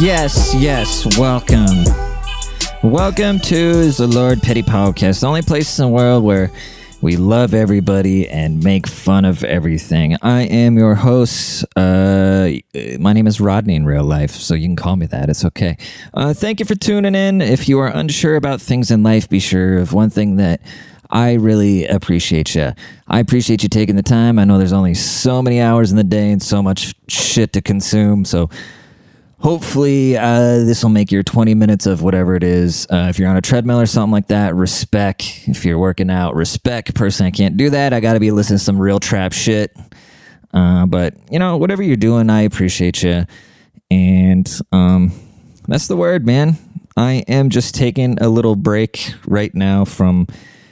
Yes, yes, welcome. Welcome to the Lord Petty Podcast, the only place in the world where we love everybody and make fun of everything. I am your host. Uh, my name is Rodney in real life, so you can call me that. It's okay. Uh, thank you for tuning in. If you are unsure about things in life, be sure of one thing that I really appreciate you. I appreciate you taking the time. I know there's only so many hours in the day and so much shit to consume, so hopefully uh, this will make your 20 minutes of whatever it is uh, if you're on a treadmill or something like that respect. If you're working out respect. Personally i can't do that. I gotta be listening to some real trap shit. Uh, but you know whatever you're doing i appreciate you and um, that's the word man. I am just taking a little break right now from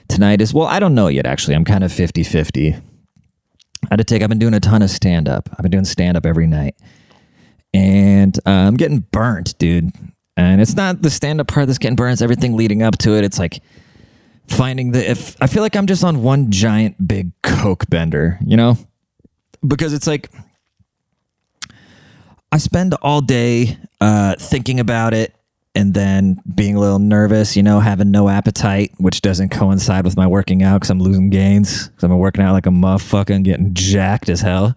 tonight is, well i don't know yet actually i'm kind of 50-50 i had to take i've been doing a ton of stand-up i've been doing stand-up every night and uh, I'm getting burnt, dude. And it's not the stand up part that's getting burnt, it's everything leading up to it. It's like finding the, if I feel like I'm just on one giant big Coke bender, you know? Because it's like, I spend all day uh, thinking about it and then being a little nervous, you know, having no appetite, which doesn't coincide with my working out because I'm losing gains. Because been working out like a motherfucker and getting jacked as hell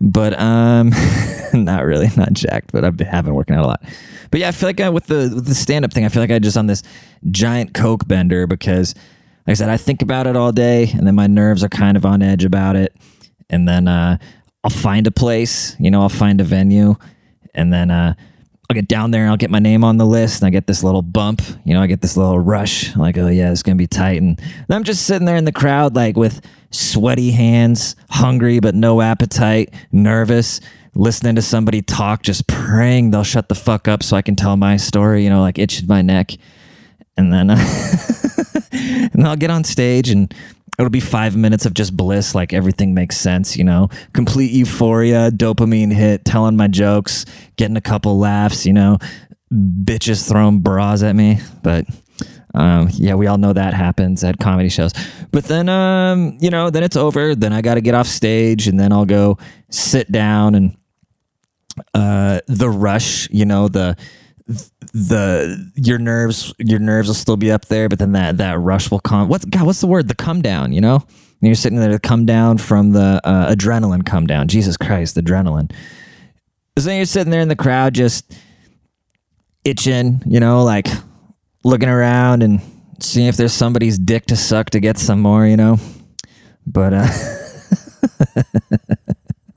but um, not really, not jacked, but I've been, have been working out a lot. But yeah, I feel like I, with the with the stand up thing, I feel like I just on this giant coke bender because, like I said, I think about it all day, and then my nerves are kind of on edge about it, and then uh, I'll find a place, you know, I'll find a venue, and then uh, I'll get down there and I'll get my name on the list and I get this little bump, you know, I get this little rush, like, oh yeah, it's gonna be tight. And I'm just sitting there in the crowd, like with sweaty hands, hungry but no appetite, nervous, listening to somebody talk, just praying they'll shut the fuck up so I can tell my story, you know, like itching my neck. And then, and then I'll get on stage and it'll be five minutes of just bliss, like everything makes sense, you know, complete euphoria, dopamine hit, telling my jokes, getting a couple laughs, you know, bitches throwing bras at me. But um, yeah, we all know that happens at comedy shows. But then, um, you know, then it's over. Then I got to get off stage and then I'll go sit down and uh, the rush, you know, the the your nerves your nerves will still be up there, but then that that rush will come. What's God? What's the word? The come down. You know, and you're sitting there to come down from the uh, adrenaline come down. Jesus Christ, adrenaline. So then you're sitting there in the crowd, just itching. You know, like looking around and seeing if there's somebody's dick to suck to get some more. You know, but. uh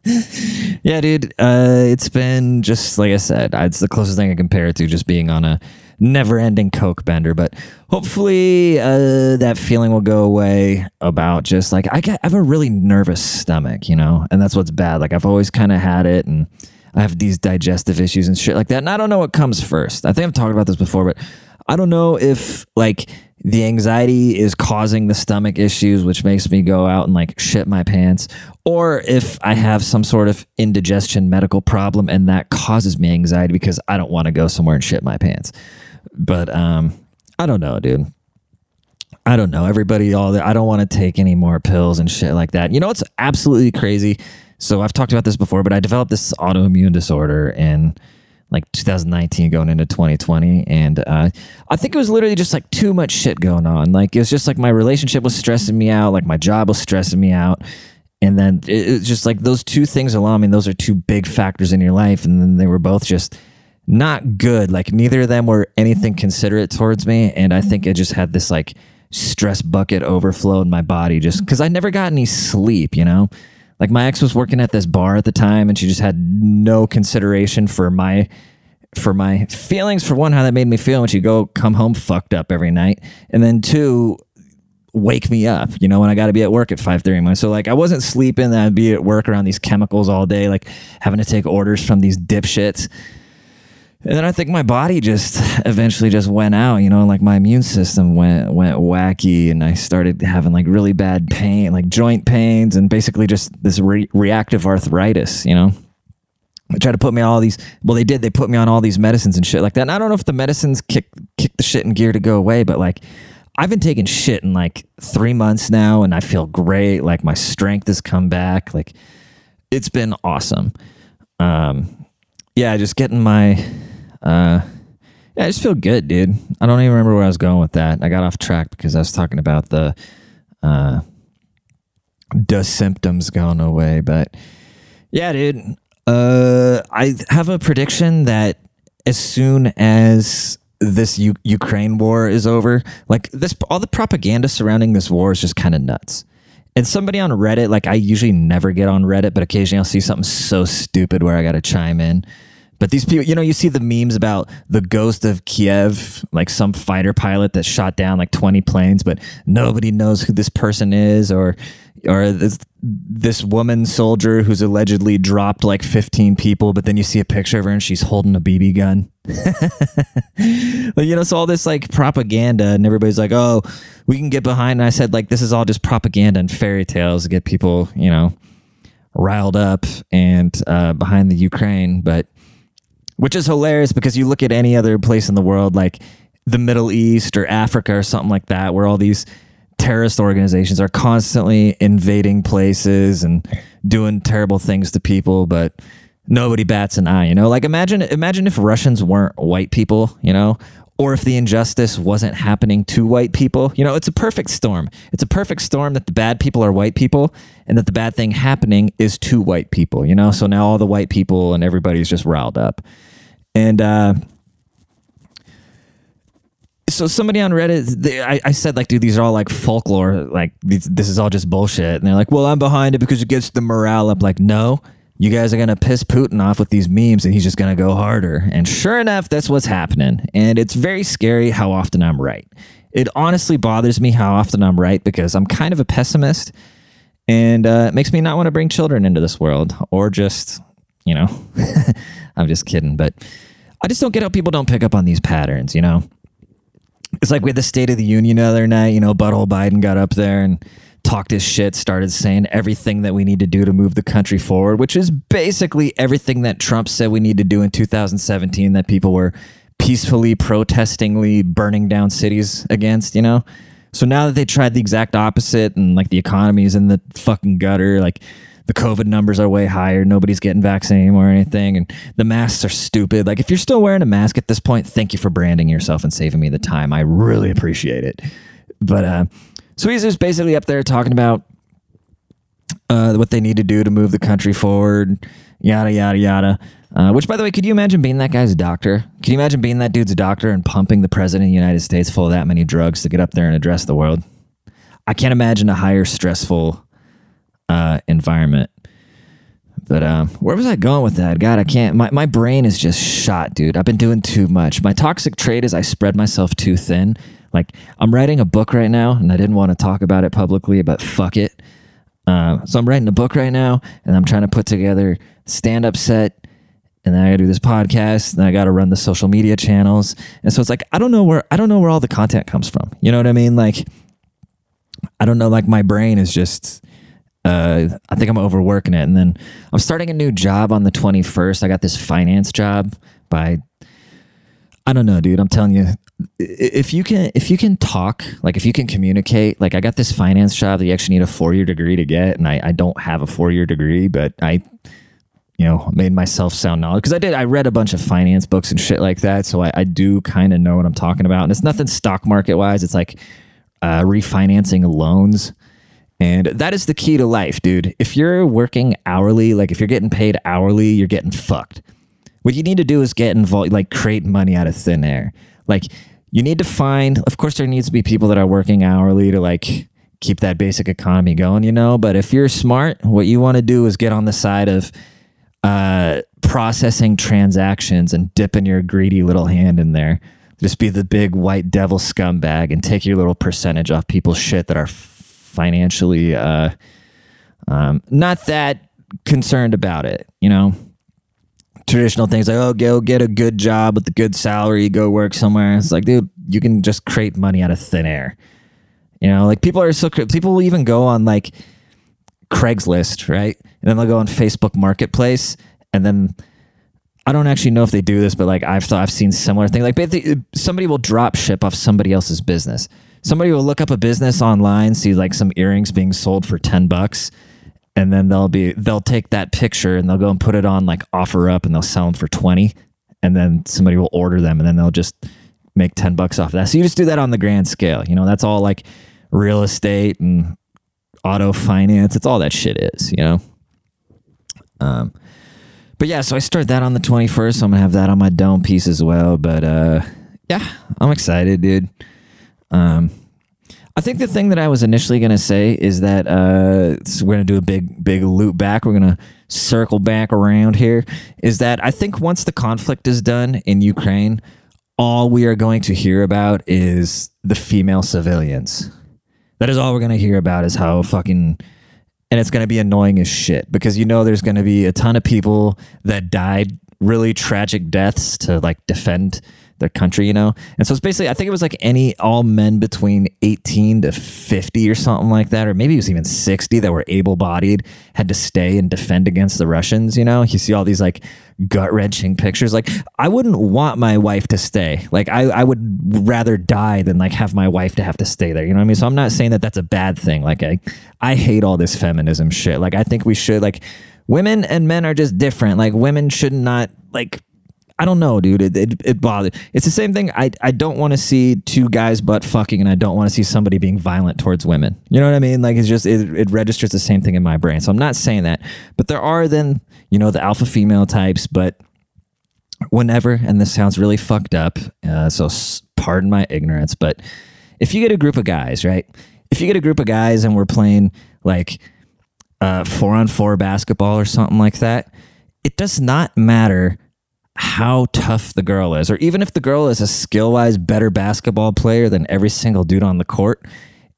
yeah, dude. Uh, it's been just like I said. It's the closest thing I compare it to just being on a never-ending coke bender. But hopefully, uh, that feeling will go away. About just like I, get, I have a really nervous stomach, you know, and that's what's bad. Like I've always kind of had it, and I have these digestive issues and shit like that. And I don't know what comes first. I think I've talked about this before, but I don't know if like the anxiety is causing the stomach issues, which makes me go out and like shit my pants, or if I have some sort of indigestion medical problem and that causes me anxiety because I don't want to go somewhere and shit my pants. But um, I don't know, dude. I don't know. Everybody, all that. I don't want to take any more pills and shit like that. You know, it's absolutely crazy. So I've talked about this before, but I developed this autoimmune disorder and like 2019 going into 2020 and uh, i think it was literally just like too much shit going on. Like it was just like my relationship was stressing me out like my job was stressing me out. And then it's just like those two things alone i mean those are two big factors in your life. And then they were both just not good. Like neither of them were anything considerate towards me. And i think i just had this like stress bucket overflow in my body just because i never got any sleep you know like my ex was working at this bar at the time and she just had no consideration for my for my feelings for one how that made me feel when she'd go come home fucked up every night and then two wake me up you know when i got to be at work at 5 30 so like i wasn't sleeping i'd be at work around these chemicals all day like having to take orders from these dipshits and then I think my body just eventually just went out, you know, like my immune system went went wacky and I started having like really bad pain, like joint pains and basically just this re- reactive arthritis, you know. They tried to put me on all these well they did, they put me on all these medicines and shit like that. And I don't know if the medicines kick kick the shit in gear to go away, but like I've been taking shit in like three months now, and I feel great. Like my strength has come back. Like it's been awesome. Um, yeah, just getting my. Uh, yeah, I just feel good, dude. I don't even remember where I was going with that. I got off track because I was talking about the uh, the symptoms going away. But yeah, dude. Uh, I have a prediction that as soon as this U- Ukraine war is over, like this, all the propaganda surrounding this war is just kind of nuts. And somebody on Reddit, like I usually never get on Reddit, but occasionally I'll see something so stupid where I got to chime in. But these people, you know, you see the memes about the ghost of Kiev, like some fighter pilot that shot down like 20 planes, but nobody knows who this person is, or or this this woman soldier who's allegedly dropped like 15 people, but then you see a picture of her and she's holding a BB gun. you know, so all this like propaganda, and everybody's like, "Oh, we can get behind." And I said, like, this is all just propaganda and fairy tales to get people, you know, riled up and uh, behind the Ukraine, but which is hilarious because you look at any other place in the world, like the Middle East or Africa or something like that, where all these terrorist organizations are constantly invading places and doing terrible things to people, but nobody bats an eye, you know? Like imagine imagine if Russians weren't white people, you know? Or if the injustice wasn't happening to white people. You know, it's a perfect storm. It's a perfect storm that the bad people are white people and that the bad thing happening is to white people, you know? So now all the white people and everybody's just riled up. And uh so somebody on Reddit, they, I, I, said like, dude, these are all like folklore. Like this is all just bullshit. And they're like, well, I'm behind it because it gets the morale up. Like, no, you guys are gonna piss Putin off with these memes, and he's just gonna go harder. And sure enough, that's what's happening. And it's very scary how often I'm right. It honestly bothers me how often I'm right because I'm kind of a pessimist, and uh, it makes me not want to bring children into this world or just, you know, I'm just kidding, but. I just don't get how people don't pick up on these patterns, you know? It's like we had the State of the Union the other night, you know, Butthole Biden got up there and talked his shit, started saying everything that we need to do to move the country forward, which is basically everything that Trump said we need to do in 2017 that people were peacefully, protestingly burning down cities against, you know? So now that they tried the exact opposite and like the economy is in the fucking gutter, like the COVID numbers are way higher. Nobody's getting vaccinated or anything. And the masks are stupid. Like, if you're still wearing a mask at this point, thank you for branding yourself and saving me the time. I really appreciate it. But, uh, so he's just basically up there talking about uh, what they need to do to move the country forward, yada, yada, yada. Uh, which, by the way, could you imagine being that guy's doctor? Can you imagine being that dude's doctor and pumping the president of the United States full of that many drugs to get up there and address the world? I can't imagine a higher stressful uh, environment. But um, where was I going with that? God, I can't. My, my brain is just shot, dude. I've been doing too much. My toxic trait is I spread myself too thin. Like, I'm writing a book right now, and I didn't want to talk about it publicly, but fuck it. Uh, so I'm writing a book right now, and I'm trying to put together stand up set, and then I gotta do this podcast, and I gotta run the social media channels. And so it's like I don't know where I don't know where all the content comes from. You know what I mean? Like, I don't know. Like my brain is just uh, I think I'm overworking it. And then I'm starting a new job on the 21st. I got this finance job by, I don't know, dude. I'm telling you, if you can, if you can talk, like if you can communicate, like I got this finance job that you actually need a four year degree to get. And I, I don't have a four year degree, but I, you know, made myself sound knowledge because I did. I read a bunch of finance books and shit like that. So I, I do kind of know what I'm talking about. And it's nothing stock market wise. It's like uh, refinancing loans and that is the key to life, dude. If you're working hourly, like if you're getting paid hourly, you're getting fucked. What you need to do is get involved, like create money out of thin air. Like you need to find, of course, there needs to be people that are working hourly to like keep that basic economy going, you know. But if you're smart, what you want to do is get on the side of uh, processing transactions and dipping your greedy little hand in there. Just be the big white devil scumbag and take your little percentage off people's shit that are financially uh, um, not that concerned about it, you know. Traditional things like, oh, go get a good job with a good salary, go work somewhere. It's like, dude, you can just create money out of thin air. You know, like people are so people will even go on like Craigslist, right? And then they'll go on Facebook Marketplace, and then I don't actually know if they do this, but like I've I've seen similar things. Like somebody will drop ship off somebody else's business somebody will look up a business online, see like some earrings being sold for 10 bucks, and then they'll be they'll take that picture and they'll go and put it on like OfferUp and they'll sell them for 20 and then somebody will order them and then they'll just make 10 bucks off of that. So you just do that on the grand scale. You know, that's all like real estate and auto finance. It's all that shit is, you know. Um but yeah, so I start that on the 21st. So I'm going to have that on my dome piece as well, but uh yeah, I'm excited, dude. Um I think the thing that I was initially going to say is that uh, we're going to do a big, big loop back. We're going to circle back around here. Is that I think once the conflict is done in Ukraine, all we are going to hear about is the female civilians. That is all we're going to hear about is how fucking. And it's going to be annoying as shit because you know there's going to be a ton of people that died really tragic deaths to like defend their country, you know? And so it's basically, I think it was like any all men between 18 to 50 or something like that, or maybe it was even 60 that were able bodied, had to stay and defend against the Russians, you know? You see all these like gut wrenching pictures. Like, I wouldn't want my wife to stay. Like, I, I would rather die than like have my wife to have to stay there, you know what I mean? So I'm not saying that that's a bad thing. Like, I, I hate all this feminism shit. Like, I think we should, like, women and men are just different. Like, women should not, like, I don't know, dude. It, it, it. It's the same thing. I, I don't want to see two guys butt fucking, and I don't want to see somebody being violent towards women. You know what I mean? Like it's just it, it registers the same thing in my brain. So I'm not saying that, but there are then you know the alpha female types. But whenever, and this sounds really fucked up, uh, so pardon my ignorance, but if you get a group of guys, right? If you get a group of guys and we're playing like uh, four on four basketball or something like that, it does not matter how tough the girl is, or even if the girl is a skill wise better basketball player than every single dude on the court,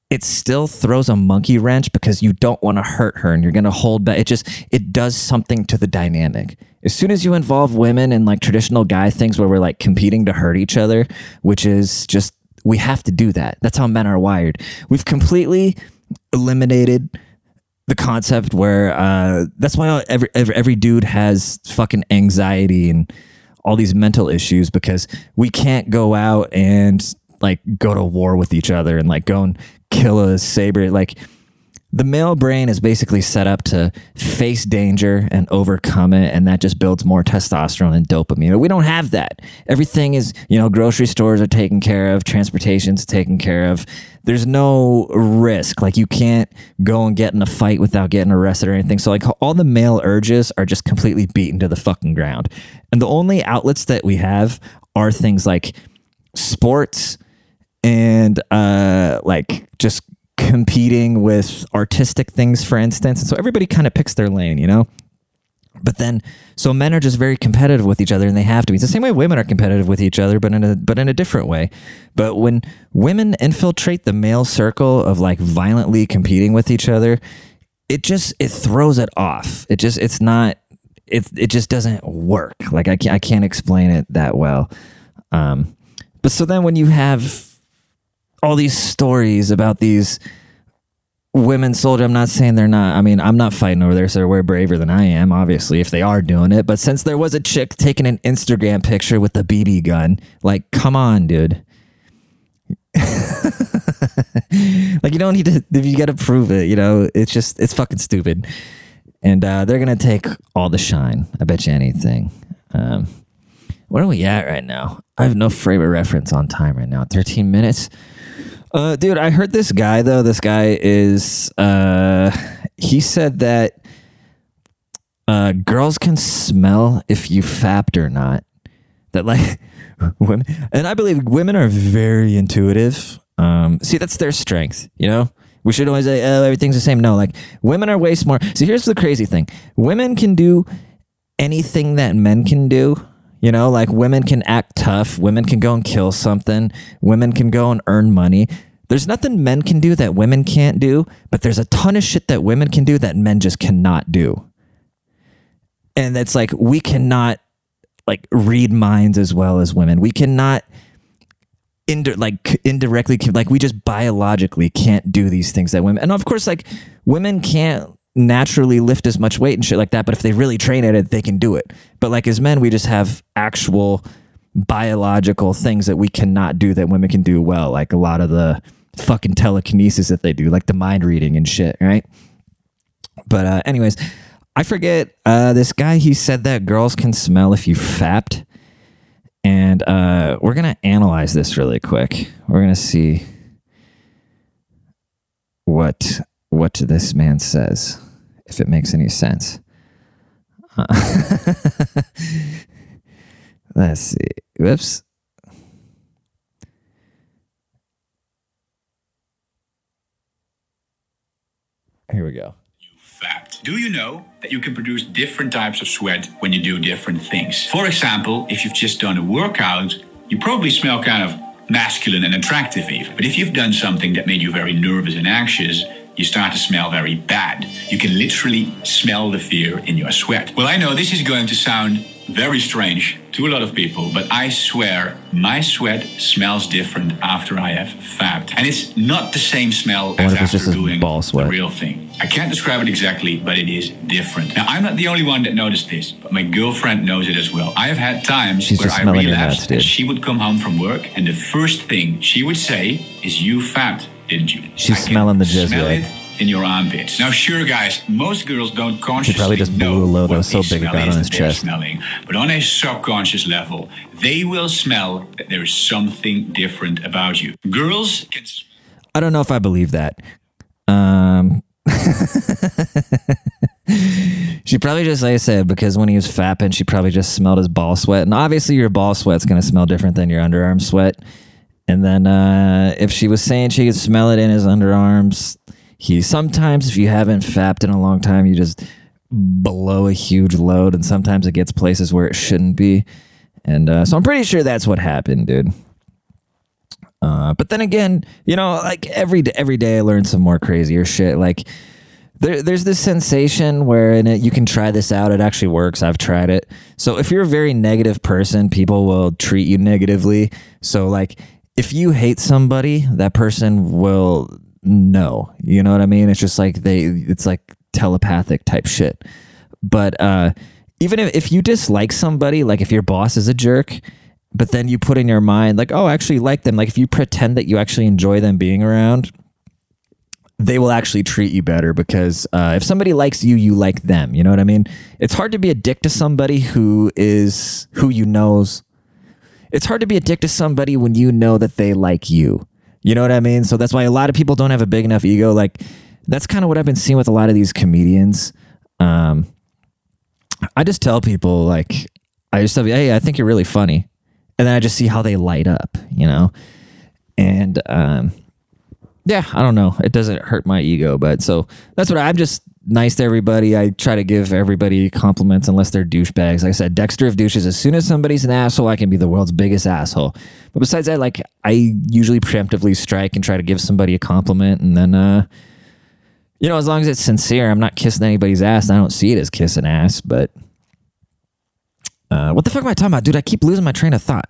it still throws a monkey wrench because you don't want to hurt her and you're going to hold back. It just, it does something to the dynamic. As soon as you involve women in like traditional guy things where we're like competing to hurt each other, which is just, we have to do that. That's how men are wired. We've completely eliminated the concept where uh, that's why every, every every dude has fucking anxiety and all these mental issues because we can't go out and like go to war with each other and like go and kill a saber. Like the male brain is basically set up to face danger and overcome it and that just builds more testosterone and dopamine. We don't have that. Everything is you know grocery stores are taken care of transportation's taken care of. There's no risk. Like you can't go and get in a fight without getting arrested or anything. So like all the male urges are just completely beaten to the fucking ground. And the only outlets that we have are things like sports and uh like just competing with artistic things, for instance. And so everybody kind of picks their lane, you know? But then, so men are just very competitive with each other, and they have to be. It's the same way women are competitive with each other, but in a but in a different way. But when women infiltrate the male circle of like violently competing with each other, it just it throws it off. It just it's not it it just doesn't work. Like I can't I can't explain it that well. Um, but so then when you have all these stories about these women soldiers. I'm not saying they're not. I mean, I'm not fighting over there, so way braver than I am, obviously, if they are doing it. But since there was a chick taking an Instagram picture with the BB gun, like, come on, dude. like, you don't need to, if you got to prove it, you know, it's just, it's fucking stupid. And uh, they're to take all the shine. I bet you anything. Um, where are we at right now? I have no frame of reference on time right now. 13 minutes. Uh, dude, I heard this guy though. This guy is. Uh, he said that uh, girls can smell if you fapped or not. That like women, and I believe women are very intuitive. Um, see, that's their strength. You know, we should always say oh, everything's the same. No, like women are way smart. See, here's the crazy thing: women can do anything that men can do you know, like women can act tough, women can go and kill something, women can go and earn money. There's nothing men can do that women can't do, but there's a ton of shit that women can do that men just cannot do. And it's like we cannot like read minds as well as women. We cannot indi- like indirectly like we just biologically can't do these things that women. And of course like women can't naturally lift as much weight and shit like that. But if they really train at it, they can do it. But like as men, we just have actual biological things that we cannot do that women can do well. Like a lot of the fucking telekinesis that they do, like the mind reading and shit, right? But uh, anyways, I forget uh, this guy. He said that girls can smell if you fapped, and uh, we're gonna analyze this really quick. We're gonna see what what this man says, if it makes any sense. Uh, let's see. Whoops. Here we go. You Fact. Do you know that you can produce different types of sweat when you do different things? For example, if you've just done a workout, you probably smell kind of masculine and attractive even. But if you've done something that made you very nervous and anxious, you start to smell very bad. You can literally smell the fear in your sweat. Well, I know this is going to sound very strange to a lot of people, but I swear my sweat smells different after I have fapped. And it's not the same smell as wonder if it's after doing ball sweat. the real thing. I can't describe it exactly, but it is different. Now, I'm not the only one that noticed this, but my girlfriend knows it as well. I have had times She's where I relapsed nuts, and she would come home from work, and the first thing she would say is, You fapped, didn't you? She's smelling the jizz, Smell right? it in your armpits. Now, sure, guys, most girls don't consciously probably just blew know a load that was so big it got on his chest. Smelling, but on a subconscious level, they will smell that there is something different about you. Girls can. I don't know if I believe that. Um, she probably just, like I said, because when he was fapping, she probably just smelled his ball sweat. And obviously, your ball sweat's going to smell different than your underarm sweat. And then uh, if she was saying she could smell it in his underarms, he sometimes, if you haven't fapped in a long time, you just blow a huge load. And sometimes it gets places where it shouldn't be. And uh, so I'm pretty sure that's what happened, dude. Uh, but then again, you know, like every every day, I learn some more crazier shit. Like there, there's this sensation where in it you can try this out. It actually works. I've tried it. So if you're a very negative person, people will treat you negatively. So like if you hate somebody, that person will know. You know what I mean? It's just like they. It's like telepathic type shit. But uh, even if, if you dislike somebody, like if your boss is a jerk, but then you put in your mind, like, oh, I actually like them. Like if you pretend that you actually enjoy them being around, they will actually treat you better because uh, if somebody likes you, you like them. You know what I mean? It's hard to be a dick to somebody who is who you knows. It's hard to be a dick to somebody when you know that they like you. You know what I mean? So that's why a lot of people don't have a big enough ego. Like that's kind of what I've been seeing with a lot of these comedians. Um, I just tell people like I just tell you, hey, I think you're really funny, and then I just see how they light up, you know, and um, yeah, I don't know, it doesn't hurt my ego, but so that's what I'm just nice to everybody. I try to give everybody compliments unless they're douchebags. Like I said, Dexter of douches. As soon as somebody's an asshole, I can be the world's biggest asshole. But besides that, like I usually preemptively strike and try to give somebody a compliment, and then uh, you know, as long as it's sincere, I'm not kissing anybody's ass. I don't see it as kissing ass, but uh, what the fuck am I talking about, dude? I keep losing my train of thought.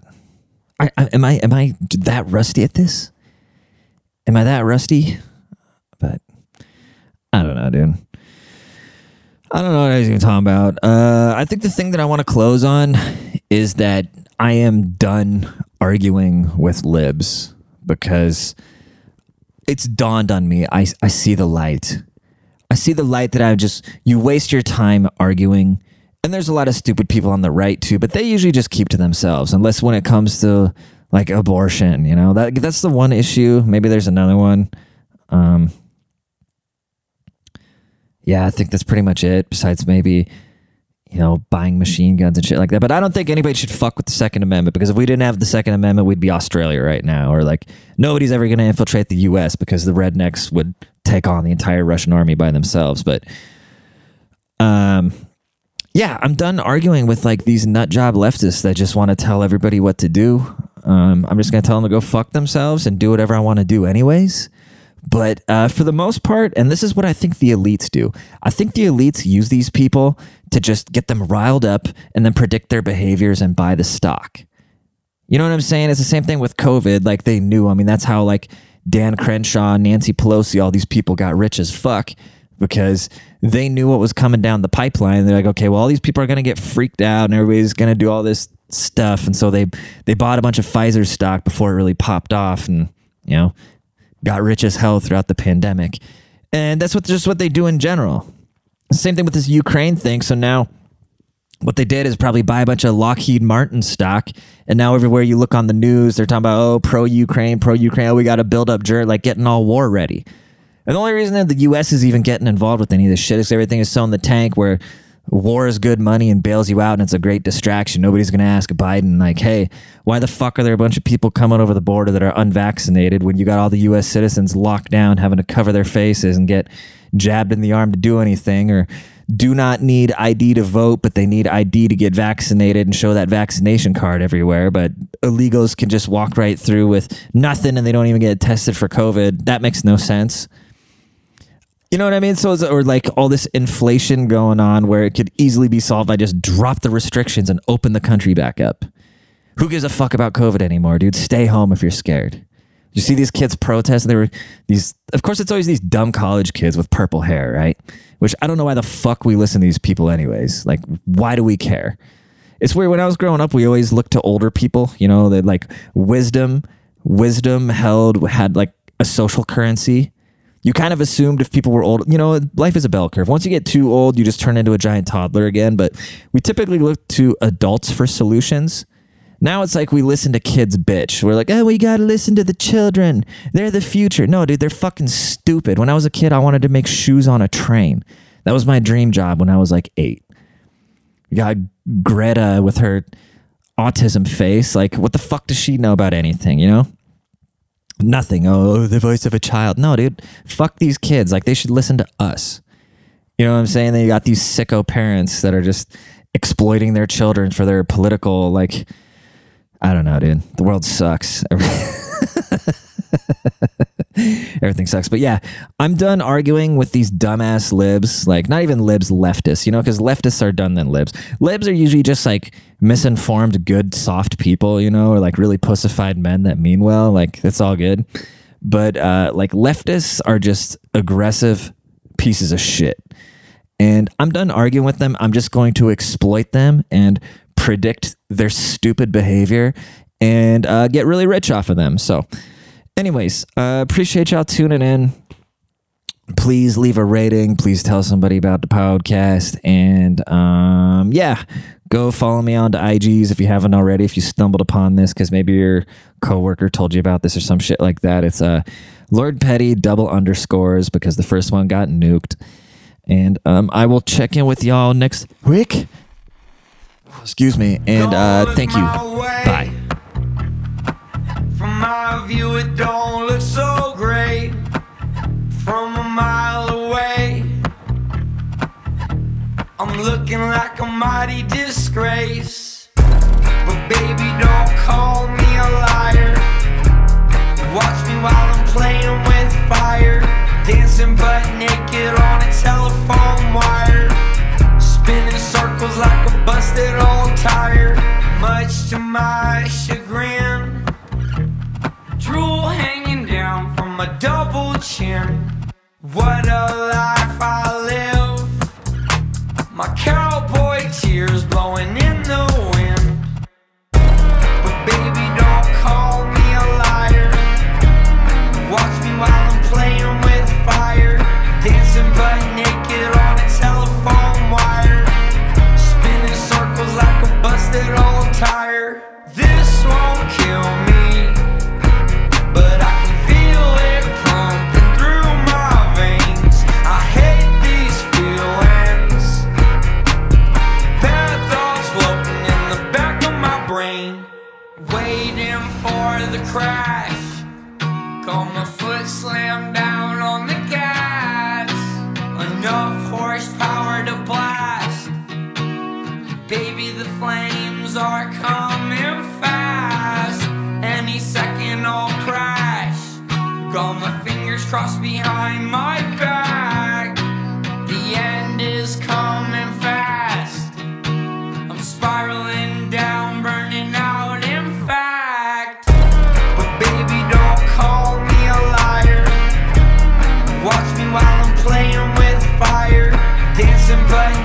I, I am I am I that rusty at this? Am I that rusty? But I don't know, dude. I don't know what I was even talking about. Uh, I think the thing that I want to close on is that I am done arguing with libs because it's dawned on me. I, I see the light. I see the light that I just, you waste your time arguing. And there's a lot of stupid people on the right too, but they usually just keep to themselves, unless when it comes to like abortion, you know, that that's the one issue. Maybe there's another one. Um, yeah, I think that's pretty much it. Besides maybe, you know, buying machine guns and shit like that. But I don't think anybody should fuck with the Second Amendment because if we didn't have the Second Amendment, we'd be Australia right now. Or like nobody's ever going to infiltrate the U.S. because the rednecks would take on the entire Russian army by themselves. But, um, yeah, I'm done arguing with like these nut job leftists that just want to tell everybody what to do. Um, I'm just going to tell them to go fuck themselves and do whatever I want to do, anyways. But uh, for the most part, and this is what I think the elites do, I think the elites use these people to just get them riled up and then predict their behaviors and buy the stock. You know what I'm saying? It's the same thing with COVID. Like they knew. I mean, that's how like Dan Crenshaw, Nancy Pelosi, all these people got rich as fuck because they knew what was coming down the pipeline. They're like, okay, well, all these people are going to get freaked out and everybody's going to do all this stuff. And so they they bought a bunch of Pfizer stock before it really popped off. And you know, got rich as hell throughout the pandemic. And that's what just what they do in general. Same thing with this Ukraine thing. So now what they did is probably buy a bunch of Lockheed Martin stock. And now everywhere you look on the news, they're talking about, oh, pro Ukraine, pro Ukraine. Oh, we got to build up, like getting all war ready. And the only reason that the U.S. is even getting involved with any of this shit is everything is so in the tank where war is good money and bails you out and it's a great distraction. Nobody's going to ask Biden, like, hey, why the fuck are there a bunch of people coming over the border that are unvaccinated when you got all the U.S. citizens locked down having to cover their faces and get jabbed in the arm to do anything or do not need ID to vote, but they need ID to get vaccinated and show that vaccination card everywhere. But illegals can just walk right through with nothing and they don't even get tested for COVID. That makes no sense. You know what I mean? So, or like all this inflation going on where it could easily be solved by just drop the restrictions and open the country back up. Who gives a fuck about COVID anymore, dude? Stay home if you're scared. You see these kids protest. They were these. Of course, it's always these dumb college kids with purple hair, right? Which I don't know why the fuck we listen to these people, anyways. Like, why do we care? It's weird. When I was growing up, we always looked to older people. You know, that like wisdom, wisdom held had like a social currency. You kind of assumed if people were old, you know, life is a bell curve. Once you get too old, you just turn into a giant toddler again. But we typically look to adults for solutions. Now it's like we listen to kids bitch. We're like, oh, we gotta listen to the children. They're the future. No, dude, they're fucking stupid. When I was a kid, I wanted to make shoes on a train. That was my dream job when I was like eight. You got Greta with her autism face. Like, what the fuck does she know about anything, you know? Nothing. Oh, oh, the voice of a child. No, dude. Fuck these kids. Like, they should listen to us. You know what I'm saying? Then you got these sicko parents that are just exploiting their children for their political, like, I don't know, dude. The world sucks. Everything sucks. But yeah, I'm done arguing with these dumbass libs. Like, not even libs, leftists, you know, because leftists are done than libs. Libs are usually just like misinformed, good, soft people, you know, or like really pussified men that mean well. Like, it's all good. But uh, like, leftists are just aggressive pieces of shit. And I'm done arguing with them. I'm just going to exploit them and predict their stupid behavior and uh, get really rich off of them. So, anyways, uh, appreciate y'all tuning in. Please leave a rating. Please tell somebody about the podcast. And um, yeah, go follow me on to IGs if you haven't already. If you stumbled upon this because maybe your coworker told you about this or some shit like that, it's uh, Lord Petty double underscores because the first one got nuked. And um, I will check in with y'all next week. Excuse me. And uh, thank you. Bye. From my view, it don't look so great. From Looking like a mighty disgrace. But baby, don't call me a liar. Watch me while I'm playing with fire. Dancing butt naked on a telephone wire. Spinning circles like a busted old tire. Much to my chagrin. Drool hanging down from my double chin. What a life I live. My cowboy tears blowing in the Dancing